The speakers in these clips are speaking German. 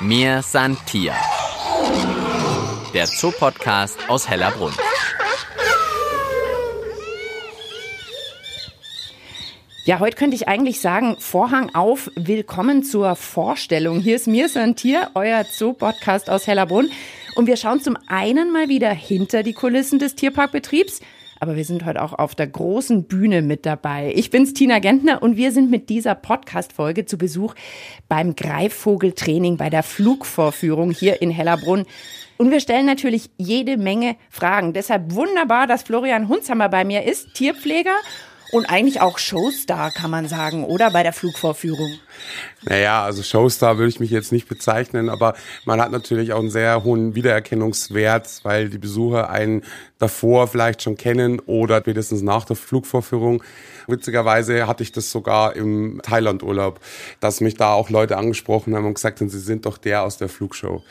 Mir san Tier. Der Zoopodcast aus Hellerbrunn. Ja, heute könnte ich eigentlich sagen, Vorhang auf, willkommen zur Vorstellung. Hier ist Mir san Tier, euer Zoo-Podcast aus Hellerbrunn. Und wir schauen zum einen mal wieder hinter die Kulissen des Tierparkbetriebs – aber wir sind heute auch auf der großen Bühne mit dabei. Ich bin's Tina Gentner und wir sind mit dieser Podcast-Folge zu Besuch beim Greifvogeltraining bei der Flugvorführung hier in Hellerbrunn. Und wir stellen natürlich jede Menge Fragen. Deshalb wunderbar, dass Florian Hunzhammer bei mir ist, Tierpfleger und eigentlich auch Showstar, kann man sagen, oder bei der Flugvorführung. Naja, also Showstar würde ich mich jetzt nicht bezeichnen, aber man hat natürlich auch einen sehr hohen Wiedererkennungswert, weil die Besucher einen davor vielleicht schon kennen oder spätestens nach der Flugvorführung. Witzigerweise hatte ich das sogar im Thailand-Urlaub, dass mich da auch Leute angesprochen haben und gesagt haben, sie sind doch der aus der Flugshow.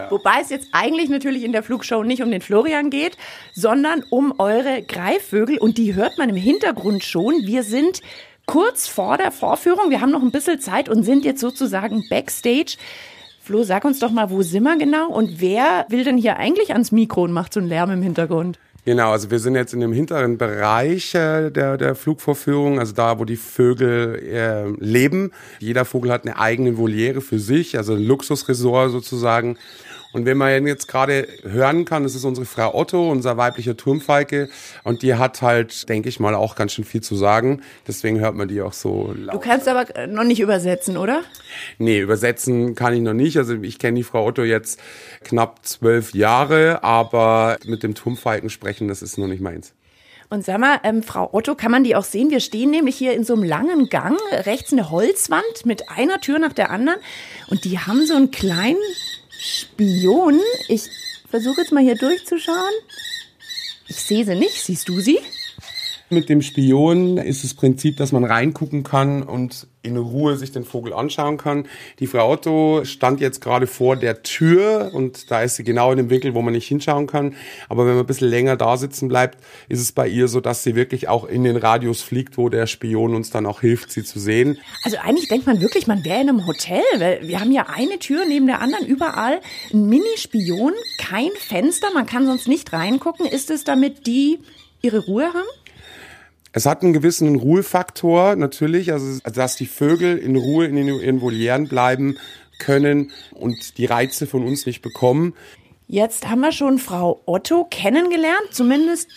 Ja. Wobei es jetzt eigentlich natürlich in der Flugshow nicht um den Florian geht, sondern um eure Greifvögel und die hört man im Hintergrund schon. Wir sind kurz vor der Vorführung. Wir haben noch ein bisschen Zeit und sind jetzt sozusagen backstage. Flo, sag uns doch mal, wo sind wir genau und wer will denn hier eigentlich ans Mikro und macht so einen Lärm im Hintergrund? Genau, also wir sind jetzt in dem hinteren Bereich äh, der, der Flugvorführung, also da, wo die Vögel äh, leben. Jeder Vogel hat eine eigene Voliere für sich, also ein Luxusresort sozusagen. Und wenn man jetzt gerade hören kann, das ist unsere Frau Otto, unser weiblicher Turmfalke. Und die hat halt, denke ich mal, auch ganz schön viel zu sagen. Deswegen hört man die auch so laut. Du kannst aber noch nicht übersetzen, oder? Nee, übersetzen kann ich noch nicht. Also ich kenne die Frau Otto jetzt knapp zwölf Jahre, aber mit dem Turmfalken sprechen, das ist noch nicht meins. Und sag mal, ähm, Frau Otto, kann man die auch sehen? Wir stehen nämlich hier in so einem langen Gang, rechts eine Holzwand mit einer Tür nach der anderen. Und die haben so einen kleinen Spion. Ich versuche jetzt mal hier durchzuschauen. Ich sehe sie nicht. Siehst du sie? Mit dem Spion ist das Prinzip, dass man reingucken kann und in Ruhe sich den Vogel anschauen kann. Die Frau Otto stand jetzt gerade vor der Tür und da ist sie genau in dem Winkel, wo man nicht hinschauen kann. Aber wenn man ein bisschen länger da sitzen bleibt, ist es bei ihr so, dass sie wirklich auch in den Radius fliegt, wo der Spion uns dann auch hilft, sie zu sehen. Also eigentlich denkt man wirklich, man wäre in einem Hotel, weil wir haben ja eine Tür neben der anderen, überall ein Mini-Spion, kein Fenster, man kann sonst nicht reingucken. Ist es damit die ihre Ruhe haben? Es hat einen gewissen Ruhefaktor natürlich, also dass die Vögel in Ruhe in ihren Volieren bleiben können und die Reize von uns nicht bekommen. Jetzt haben wir schon Frau Otto kennengelernt, zumindest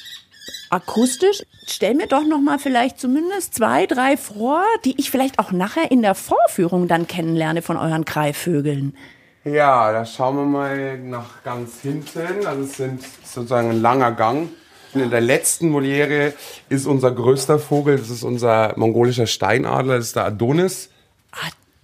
akustisch. Stell mir doch noch mal vielleicht zumindest zwei, drei vor, die ich vielleicht auch nachher in der Vorführung dann kennenlerne von euren Greifvögeln. Ja, da schauen wir mal nach ganz hinten. Also es sind sozusagen ein langer Gang. In der letzten Voliere ist unser größter Vogel, das ist unser mongolischer Steinadler, das ist der Adonis.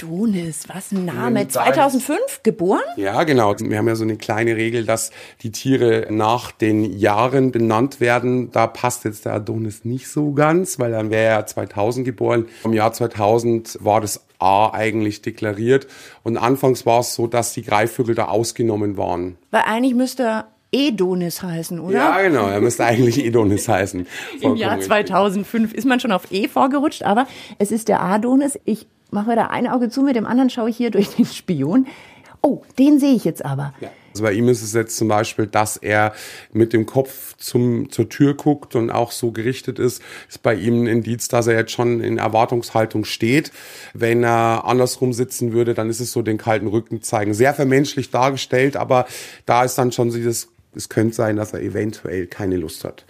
Adonis, was ein Name. 2005 geboren? Ja, genau. Wir haben ja so eine kleine Regel, dass die Tiere nach den Jahren benannt werden. Da passt jetzt der Adonis nicht so ganz, weil dann wäre er 2000 geboren. Im Jahr 2000 war das A eigentlich deklariert. Und anfangs war es so, dass die Greifvögel da ausgenommen waren. Weil eigentlich müsste Edonis heißen, oder? Ja, genau. Er müsste eigentlich Edonis heißen. Im Jahr 2005 ist man schon auf E vorgerutscht, aber es ist der Adonis. Ich mache da ein Auge zu, mit dem anderen schaue ich hier durch den Spion. Oh, den sehe ich jetzt aber. Ja. Also bei ihm ist es jetzt zum Beispiel, dass er mit dem Kopf zum, zur Tür guckt und auch so gerichtet ist, ist bei ihm ein Indiz, dass er jetzt schon in Erwartungshaltung steht. Wenn er andersrum sitzen würde, dann ist es so den kalten Rücken zeigen. Sehr vermenschlich dargestellt, aber da ist dann schon dieses es könnte sein, dass er eventuell keine Lust hat.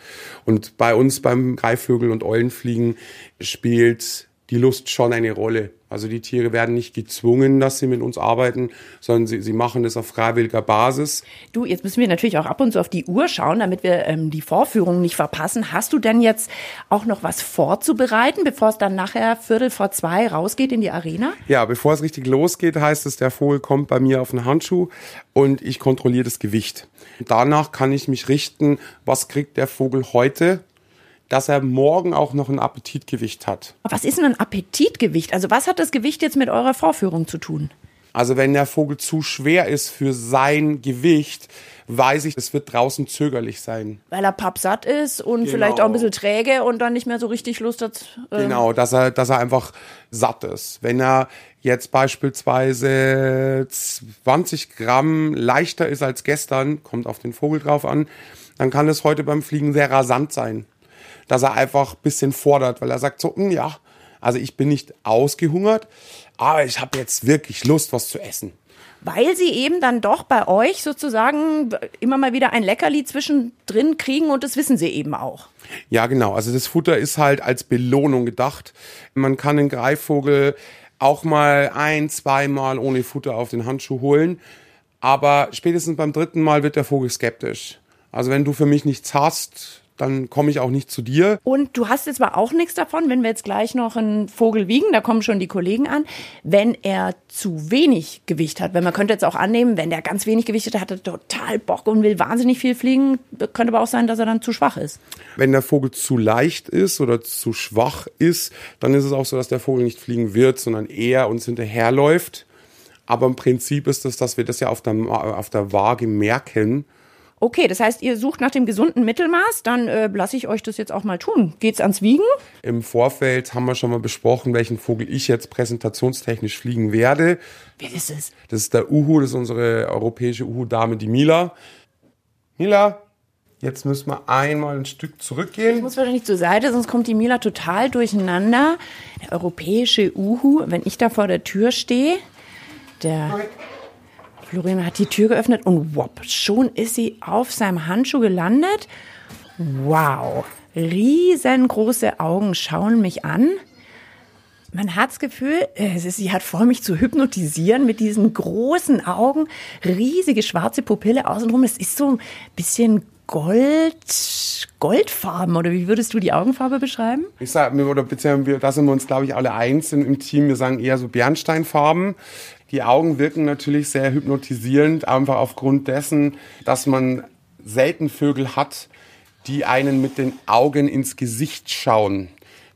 Und bei uns beim Greifvögel und Eulenfliegen spielt die Lust schon eine Rolle. Also die Tiere werden nicht gezwungen, dass sie mit uns arbeiten, sondern sie, sie machen das auf freiwilliger Basis. Du, jetzt müssen wir natürlich auch ab und zu auf die Uhr schauen, damit wir ähm, die Vorführung nicht verpassen. Hast du denn jetzt auch noch was vorzubereiten, bevor es dann nachher Viertel vor zwei rausgeht in die Arena? Ja, bevor es richtig losgeht, heißt es, der Vogel kommt bei mir auf den Handschuh und ich kontrolliere das Gewicht. Danach kann ich mich richten, was kriegt der Vogel heute dass er morgen auch noch ein Appetitgewicht hat. Was ist denn ein Appetitgewicht? Also was hat das Gewicht jetzt mit eurer Vorführung zu tun? Also wenn der Vogel zu schwer ist für sein Gewicht, weiß ich, es wird draußen zögerlich sein. Weil er pappsatt ist und Genau. vielleicht auch ein bisschen träge und dann nicht mehr so richtig Lust hat. äh, Genau, dass er, dass er einfach satt ist. Wenn er jetzt beispielsweise 20 Gramm leichter ist als gestern, kommt auf den Vogel drauf an, dann kann es heute beim Fliegen sehr rasant sein. Dass er einfach ein bisschen fordert, weil er sagt so, "Hm, ja, also ich bin nicht ausgehungert, aber ich habe jetzt wirklich Lust, was zu essen. Weil sie eben dann doch bei euch sozusagen immer mal wieder ein Leckerli zwischendrin kriegen und das wissen sie eben auch. Ja, genau. Also das Futter ist halt als Belohnung gedacht. Man kann den Greifvogel auch mal ein, zweimal ohne Futter auf den Handschuh holen. Aber spätestens beim dritten Mal wird der Vogel skeptisch. Also wenn du für mich nichts hast, dann komme ich auch nicht zu dir. Und du hast jetzt aber auch nichts davon, wenn wir jetzt gleich noch einen Vogel wiegen, da kommen schon die Kollegen an, wenn er zu wenig Gewicht hat. Weil man könnte jetzt auch annehmen, wenn der ganz wenig Gewicht hat, hat er total Bock und will wahnsinnig viel fliegen. Könnte aber auch sein, dass er dann zu schwach ist. Wenn der Vogel zu leicht ist oder zu schwach ist, dann ist es auch so, dass der Vogel nicht fliegen wird, sondern eher uns hinterherläuft. Aber im Prinzip ist es, dass wir das ja auf der, auf der Waage merken. Okay, das heißt, ihr sucht nach dem gesunden Mittelmaß, dann äh, lasse ich euch das jetzt auch mal tun. Geht's ans Wiegen? Im Vorfeld haben wir schon mal besprochen, welchen Vogel ich jetzt präsentationstechnisch fliegen werde. Wer ist es? Das ist der Uhu, das ist unsere europäische Uhu-Dame, die Mila. Mila, jetzt müssen wir einmal ein Stück Ich zurückgehen. muss wahrscheinlich zur Seite, sonst kommt die Mila total durcheinander. Der europäische Uhu, wenn ich da vor der Tür stehe, der Florian hat die Tür geöffnet und whopp, schon ist sie auf seinem Handschuh gelandet. Wow, riesengroße Augen schauen mich an. Man hat das Gefühl, äh, sie hat vor, mich zu hypnotisieren mit diesen großen Augen, riesige schwarze Pupille außenrum. Es ist so ein bisschen Gold, Goldfarben, oder wie würdest du die Augenfarbe beschreiben? Ich sag, mir- oder beziehungsweise da sind wir uns, glaube ich, alle eins im Team. Wir sagen eher so Bernsteinfarben. Die Augen wirken natürlich sehr hypnotisierend, einfach aufgrund dessen, dass man selten Vögel hat, die einen mit den Augen ins Gesicht schauen.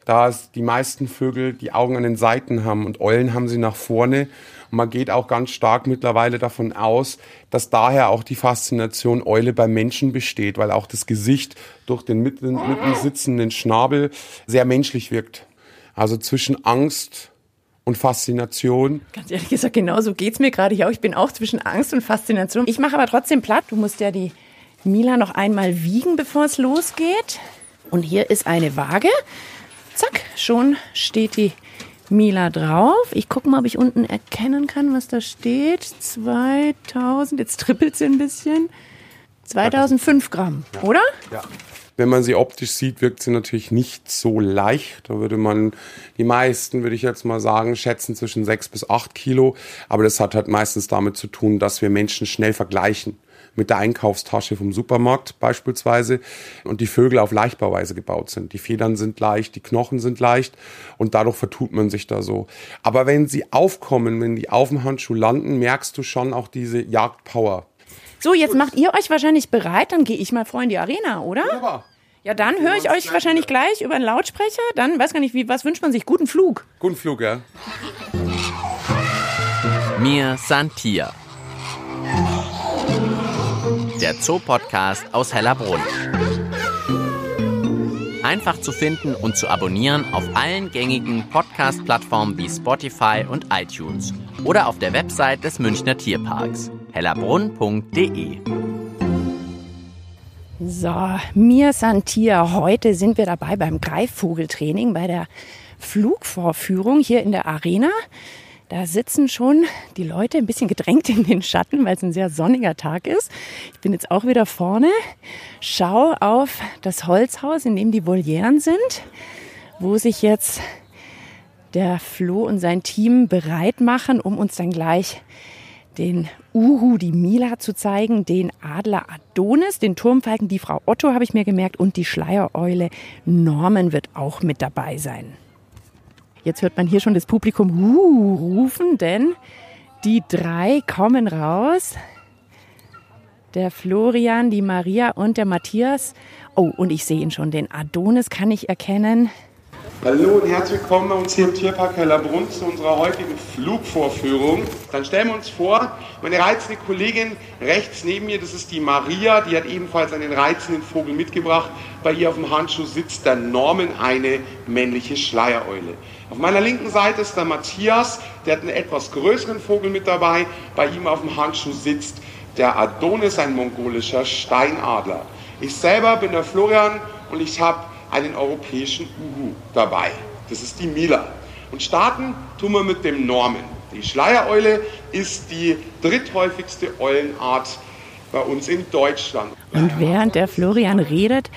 Da es die meisten Vögel die Augen an den Seiten haben und Eulen haben sie nach vorne. Und man geht auch ganz stark mittlerweile davon aus, dass daher auch die Faszination Eule beim Menschen besteht, weil auch das Gesicht durch den mitten, mitten sitzenden Schnabel sehr menschlich wirkt. Also zwischen Angst und Faszination. Ganz ehrlich gesagt, genau so geht's mir gerade hier auch. Ich bin auch zwischen Angst und Faszination. Ich mache aber trotzdem platt. Du musst ja die Mila noch einmal wiegen, bevor es losgeht. Und hier ist eine Waage. Zack, schon steht die Mila drauf. Ich gucke mal, ob ich unten erkennen kann, was da steht. 2000, jetzt trippelt sie ein bisschen. 2005 Gramm, oder? Ja. Wenn man sie optisch sieht, wirkt sie natürlich nicht so leicht. Da würde man, die meisten, würde ich jetzt mal sagen, schätzen zwischen sechs bis acht Kilo. Aber das hat halt meistens damit zu tun, dass wir Menschen schnell vergleichen. Mit der Einkaufstasche vom Supermarkt beispielsweise. Und die Vögel auf Leichtbauweise gebaut sind. Die Federn sind leicht, die Knochen sind leicht. Und dadurch vertut man sich da so. Aber wenn sie aufkommen, wenn die auf dem Handschuh landen, merkst du schon auch diese Jagdpower. So, jetzt macht ihr euch wahrscheinlich bereit. Dann gehe ich mal vor in die Arena, oder? Wunderbar. Ja, dann höre ich euch wahrscheinlich gleich über einen Lautsprecher. Dann weiß gar nicht, wie, was wünscht man sich? Guten Flug. Guten Flug, ja? Mir Santia. Der Zoopodcast aus Hellerbrunn. Einfach zu finden und zu abonnieren auf allen gängigen Podcast-Plattformen wie Spotify und iTunes oder auf der Website des Münchner Tierparks hellerbrunn.de. So, mir Santia. Heute sind wir dabei beim Greifvogeltraining, bei der Flugvorführung hier in der Arena. Da sitzen schon die Leute ein bisschen gedrängt in den Schatten, weil es ein sehr sonniger Tag ist. Ich bin jetzt auch wieder vorne, schau auf das Holzhaus, in dem die Volieren sind, wo sich jetzt der Flo und sein Team bereit machen, um uns dann gleich den Uhu, die Mila zu zeigen, den Adler Adonis, den Turmfalken, die Frau Otto habe ich mir gemerkt und die Schleiereule Norman wird auch mit dabei sein. Jetzt hört man hier schon das Publikum uh, rufen, denn die drei kommen raus. Der Florian, die Maria und der Matthias. Oh, und ich sehe ihn schon, den Adonis kann ich erkennen. Hallo und herzlich willkommen bei uns hier im Tierpark Hellerbrunn zu unserer heutigen Flugvorführung. Dann stellen wir uns vor, meine reizende Kollegin rechts neben mir, das ist die Maria, die hat ebenfalls einen reizenden Vogel mitgebracht. Bei ihr auf dem Handschuh sitzt der Norman, eine männliche Schleiereule. Auf meiner linken Seite ist der Matthias, der hat einen etwas größeren Vogel mit dabei. Bei ihm auf dem Handschuh sitzt der Adonis, ein mongolischer Steinadler. Ich selber bin der Florian und ich habe einen europäischen Uhu dabei. Das ist die Mila. Und starten tun wir mit dem Norman. Die Schleiereule ist die dritthäufigste Eulenart bei uns in Deutschland. Und während der Florian redet,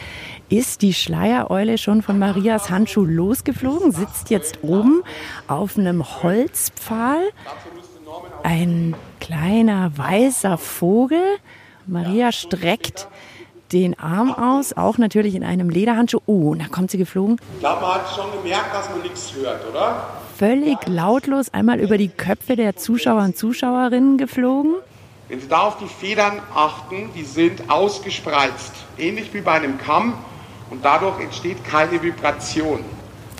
ist die Schleiereule schon von Marias Handschuh losgeflogen, sitzt jetzt oben auf einem Holzpfahl. Ein kleiner weißer Vogel. Maria streckt den Arm aus, auch natürlich in einem Lederhandschuh. Oh, und da kommt sie geflogen. Ich glaube, man hat schon gemerkt, dass man nichts hört, oder? Völlig lautlos einmal über die Köpfe der Zuschauer und Zuschauerinnen geflogen. Wenn Sie da auf die Federn achten, die sind ausgespreizt, ähnlich wie bei einem Kamm und dadurch entsteht keine Vibration.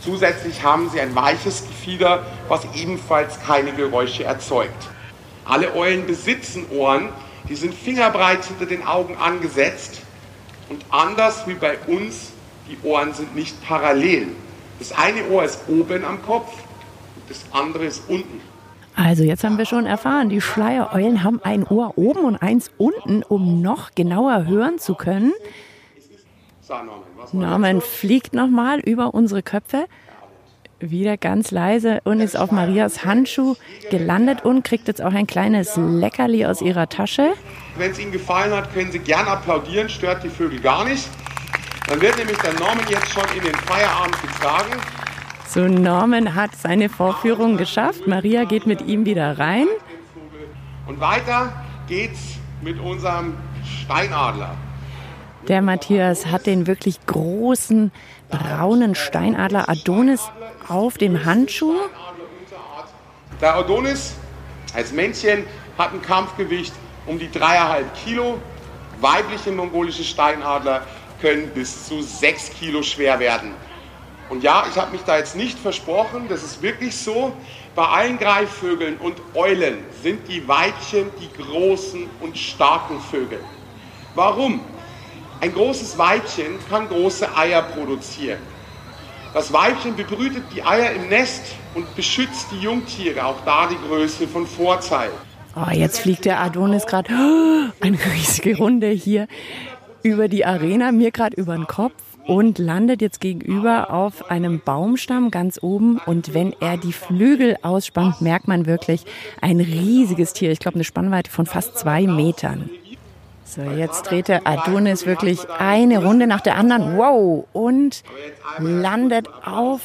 Zusätzlich haben sie ein weiches Gefieder, was ebenfalls keine Geräusche erzeugt. Alle Eulen besitzen Ohren, die sind fingerbreit hinter den Augen angesetzt und anders wie bei uns, die Ohren sind nicht parallel. Das eine Ohr ist oben am Kopf und das andere ist unten. Also jetzt haben wir schon erfahren, die Schleiereulen haben ein Ohr oben und eins unten, um noch genauer hören zu können. Norman fliegt nochmal über unsere Köpfe, wieder ganz leise und ist auf Marias Handschuh gelandet und kriegt jetzt auch ein kleines Leckerli aus ihrer Tasche. Wenn es Ihnen gefallen hat, können Sie gern applaudieren, stört die Vögel gar nicht. Dann wird nämlich der Norman jetzt schon in den Feierabend getragen. So, Norman hat seine Vorführung geschafft. Maria geht mit ihm wieder rein. Und weiter geht's mit unserem Steinadler. Der Matthias hat den wirklich großen braunen Steinadler Adonis auf dem Handschuh. Der Adonis als Männchen hat ein Kampfgewicht um die dreieinhalb Kilo. Weibliche mongolische Steinadler können bis zu sechs Kilo schwer werden. Und ja, ich habe mich da jetzt nicht versprochen, das ist wirklich so. Bei allen Greifvögeln und Eulen sind die Weibchen die großen und starken Vögel. Warum? Ein großes Weibchen kann große Eier produzieren. Das Weibchen bebrütet die Eier im Nest und beschützt die Jungtiere, auch da die Größe von Vorteil. Oh, jetzt fliegt der Adonis gerade eine riesige Runde hier über die Arena, mir gerade über den Kopf und landet jetzt gegenüber auf einem Baumstamm ganz oben. Und wenn er die Flügel ausspannt, merkt man wirklich ein riesiges Tier. Ich glaube, eine Spannweite von fast zwei Metern. So, jetzt dreht der Adonis wirklich eine Runde nach der anderen. Wow! Und landet auf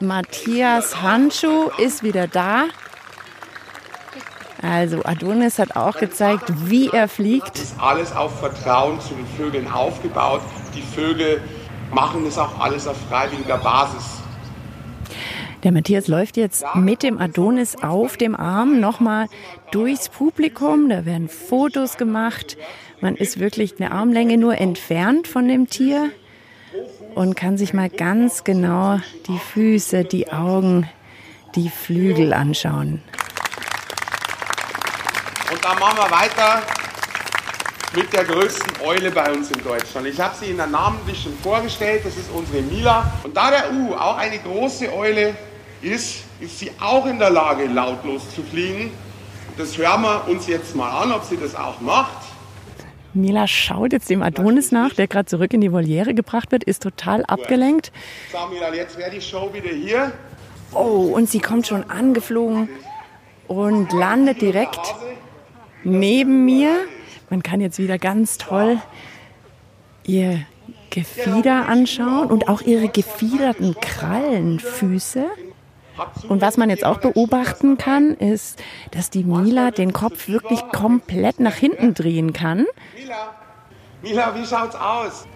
Matthias Handschuh, ist wieder da. Also Adonis hat auch gezeigt, wie er fliegt. Das ist alles auf Vertrauen zu den Vögeln aufgebaut. Die Vögel machen das auch alles auf freiwilliger Basis. Der Matthias läuft jetzt mit dem Adonis auf dem Arm nochmal durchs Publikum. Da werden Fotos gemacht. Man ist wirklich eine Armlänge nur entfernt von dem Tier und kann sich mal ganz genau die Füße, die Augen, die Flügel anschauen. Und dann machen wir weiter mit der größten Eule bei uns in Deutschland. Ich habe sie Ihnen namentlich schon vorgestellt. Das ist unsere Mila. Und da der U auch eine große Eule ist, ist sie auch in der Lage, lautlos zu fliegen. Das hören wir uns jetzt mal an, ob sie das auch macht. Mila schaut jetzt dem Adonis nach, der gerade zurück in die Voliere gebracht wird, ist total abgelenkt. So, Mila, jetzt wäre die Show wieder hier. Oh, und sie kommt schon angeflogen und landet direkt neben mir. Man kann jetzt wieder ganz toll ihr Gefieder anschauen und auch ihre gefiederten Krallenfüße. Und was man jetzt auch beobachten kann, ist, dass die Mila den Kopf wirklich komplett nach hinten drehen kann. Mila, Mila, wie schaut's aus?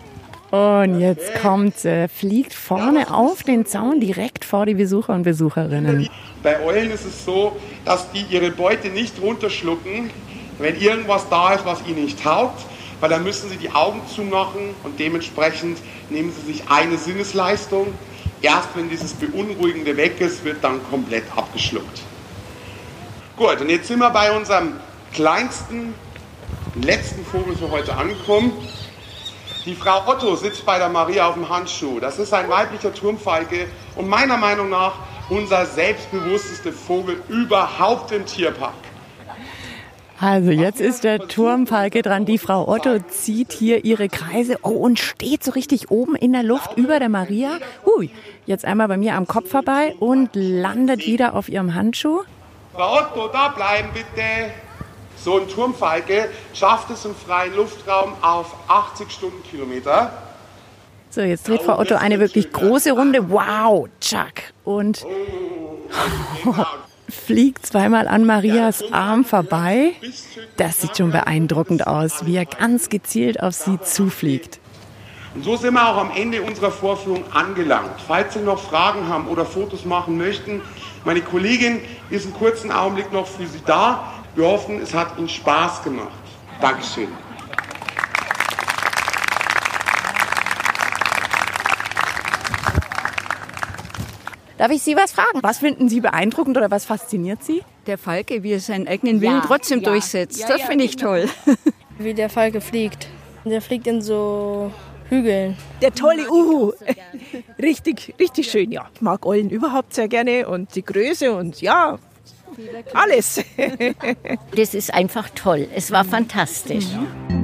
Und jetzt kommt sie, fliegt vorne auf den Zaun direkt vor die Besucher und Besucherinnen. Bei Eulen ist es so, dass die ihre Beute nicht runterschlucken, wenn irgendwas da ist, was ihnen nicht taugt, weil dann müssen sie die Augen zumachen und dementsprechend nehmen sie sich eine Sinnesleistung Erst wenn dieses Beunruhigende weg ist, wird dann komplett abgeschluckt. Gut, und jetzt sind wir bei unserem kleinsten, letzten Vogel für heute angekommen. Die Frau Otto sitzt bei der Maria auf dem Handschuh. Das ist ein weiblicher Turmfalke und meiner Meinung nach unser selbstbewussteste Vogel überhaupt im Tierpark. Also jetzt ist der Turmfalke dran. Die Frau Otto zieht hier ihre Kreise oh, und steht so richtig oben in der Luft über der Maria. Hui, jetzt einmal bei mir am Kopf vorbei und landet wieder auf ihrem Handschuh. Frau Otto, da bleiben bitte. So ein Turmfalke schafft es im freien Luftraum auf 80 Stundenkilometer. So, jetzt dreht Frau Otto eine wirklich große Runde. Wow, Chuck. Und fliegt zweimal an Marias Arm vorbei. Das sieht schon beeindruckend aus, wie er ganz gezielt auf sie zufliegt. Und so sind wir auch am Ende unserer Vorführung angelangt. Falls Sie noch Fragen haben oder Fotos machen möchten, meine Kollegin ist einen kurzen Augenblick noch für Sie da. Wir hoffen, es hat Ihnen Spaß gemacht. Dankeschön. Darf ich Sie was fragen? Was finden Sie beeindruckend oder was fasziniert Sie? Der Falke, wie er seinen eigenen Willen ja, trotzdem ja. durchsetzt. Ja, das finde ich genau. toll. Wie der Falke fliegt. Der fliegt in so Hügeln. Der tolle Uhu. Richtig, richtig schön, ja. Ich mag Eulen überhaupt sehr gerne und die Größe und ja, alles. Das ist einfach toll. Es war fantastisch. Mhm.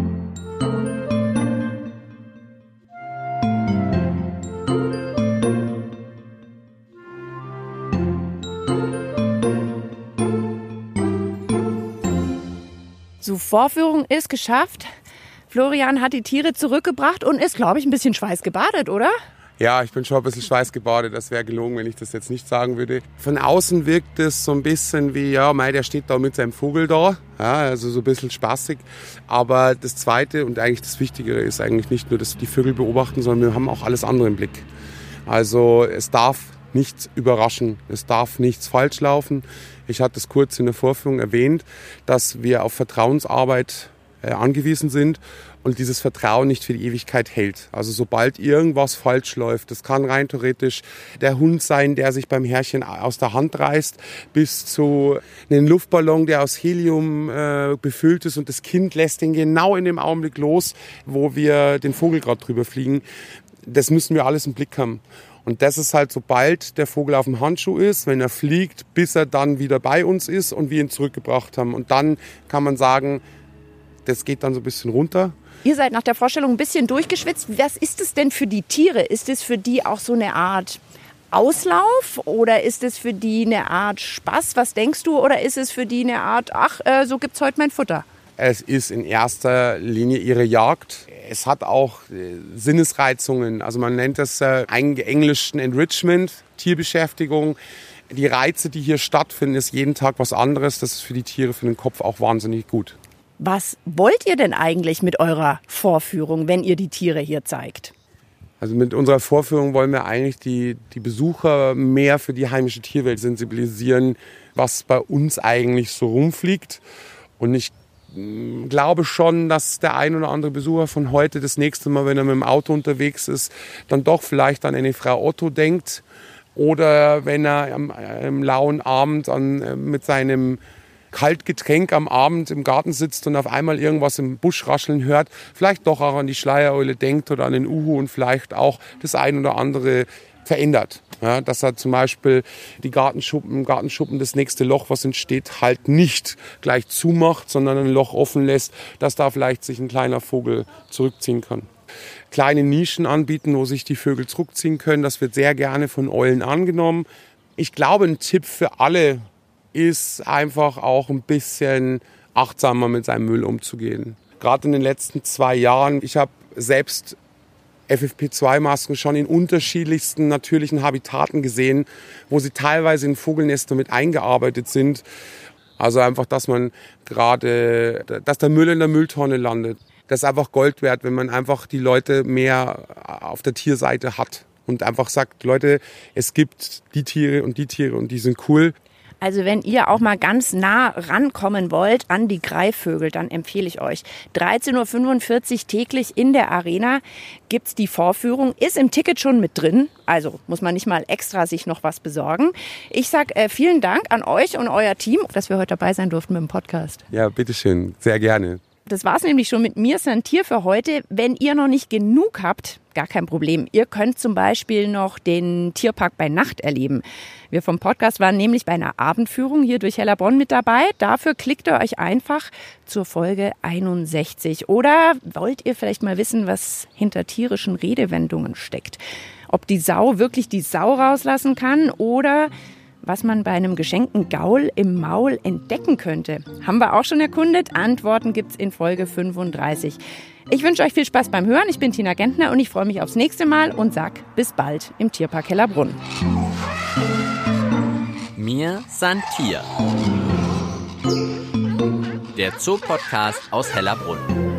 Vorführung ist geschafft. Florian hat die Tiere zurückgebracht und ist, glaube ich, ein bisschen schweißgebadet, oder? Ja, ich bin schon ein bisschen schweißgebadet. Das wäre gelogen, wenn ich das jetzt nicht sagen würde. Von außen wirkt es so ein bisschen wie, ja, mei, der steht da mit seinem Vogel da. Ja, also so ein bisschen spaßig. Aber das Zweite und eigentlich das Wichtigere ist eigentlich nicht nur, dass wir die Vögel beobachten, sondern wir haben auch alles andere im Blick. Also es darf nichts überraschen. Es darf nichts falsch laufen. Ich hatte es kurz in der Vorführung erwähnt, dass wir auf Vertrauensarbeit äh, angewiesen sind und dieses Vertrauen nicht für die Ewigkeit hält. Also sobald irgendwas falsch läuft, das kann rein theoretisch der Hund sein, der sich beim Herrchen aus der Hand reißt, bis zu einem Luftballon, der aus Helium äh, befüllt ist und das Kind lässt ihn genau in dem Augenblick los, wo wir den Vogel gerade drüber fliegen. Das müssen wir alles im Blick haben. Und das ist halt, sobald der Vogel auf dem Handschuh ist, wenn er fliegt, bis er dann wieder bei uns ist und wir ihn zurückgebracht haben. Und dann kann man sagen, das geht dann so ein bisschen runter. Ihr seid nach der Vorstellung ein bisschen durchgeschwitzt. Was ist es denn für die Tiere? Ist es für die auch so eine Art Auslauf oder ist es für die eine Art Spaß? Was denkst du? Oder ist es für die eine Art, ach, äh, so es heute mein Futter? Es ist in erster Linie ihre Jagd. Es hat auch äh, Sinnesreizungen. Also man nennt das äh, englischen Enrichment, Tierbeschäftigung. Die Reize, die hier stattfinden, ist jeden Tag was anderes. Das ist für die Tiere, für den Kopf auch wahnsinnig gut. Was wollt ihr denn eigentlich mit eurer Vorführung, wenn ihr die Tiere hier zeigt? Also mit unserer Vorführung wollen wir eigentlich die, die Besucher mehr für die heimische Tierwelt sensibilisieren, was bei uns eigentlich so rumfliegt. Und ich glaube schon, dass der ein oder andere Besucher von heute das nächste Mal, wenn er mit dem Auto unterwegs ist, dann doch vielleicht an eine Frau Otto denkt. Oder wenn er am, am lauen Abend an, äh, mit seinem Kaltgetränk am Abend im Garten sitzt und auf einmal irgendwas im Busch rascheln hört, vielleicht doch auch an die Schleiereule denkt oder an den Uhu und vielleicht auch das ein oder andere verändert. Ja, dass er zum Beispiel die Gartenschuppen, Gartenschuppen das nächste Loch, was entsteht, halt nicht gleich zumacht, sondern ein Loch offen lässt, dass da vielleicht sich ein kleiner Vogel zurückziehen kann. Kleine Nischen anbieten, wo sich die Vögel zurückziehen können, das wird sehr gerne von Eulen angenommen. Ich glaube, ein Tipp für alle ist einfach auch ein bisschen achtsamer mit seinem Müll umzugehen. Gerade in den letzten zwei Jahren, ich habe selbst FFP2-Masken schon in unterschiedlichsten natürlichen Habitaten gesehen, wo sie teilweise in Vogelnester mit eingearbeitet sind. Also einfach, dass man gerade, dass der Müll in der Mülltonne landet. Das ist einfach Gold wert, wenn man einfach die Leute mehr auf der Tierseite hat und einfach sagt, Leute, es gibt die Tiere und die Tiere und die sind cool. Also wenn ihr auch mal ganz nah rankommen wollt an die Greifvögel, dann empfehle ich euch. 13.45 Uhr täglich in der Arena gibt's die Vorführung, ist im Ticket schon mit drin, also muss man nicht mal extra sich noch was besorgen. Ich sag äh, vielen Dank an euch und euer Team, dass wir heute dabei sein durften mit dem Podcast. Ja, bitteschön, sehr gerne. Das war's nämlich schon mit mir, Santier, für heute. Wenn ihr noch nicht genug habt, gar kein Problem. Ihr könnt zum Beispiel noch den Tierpark bei Nacht erleben. Wir vom Podcast waren nämlich bei einer Abendführung hier durch Hellerbronn mit dabei. Dafür klickt ihr euch einfach zur Folge 61. Oder wollt ihr vielleicht mal wissen, was hinter tierischen Redewendungen steckt? Ob die Sau wirklich die Sau rauslassen kann oder was man bei einem geschenkten Gaul im Maul entdecken könnte. Haben wir auch schon erkundet? Antworten gibt's in Folge 35. Ich wünsche euch viel Spaß beim Hören. Ich bin Tina Gentner und ich freue mich aufs nächste Mal und sag bis bald im Tierpark Hellerbrunn. Mir san Tier. Der Zoopodcast aus Hellerbrunn.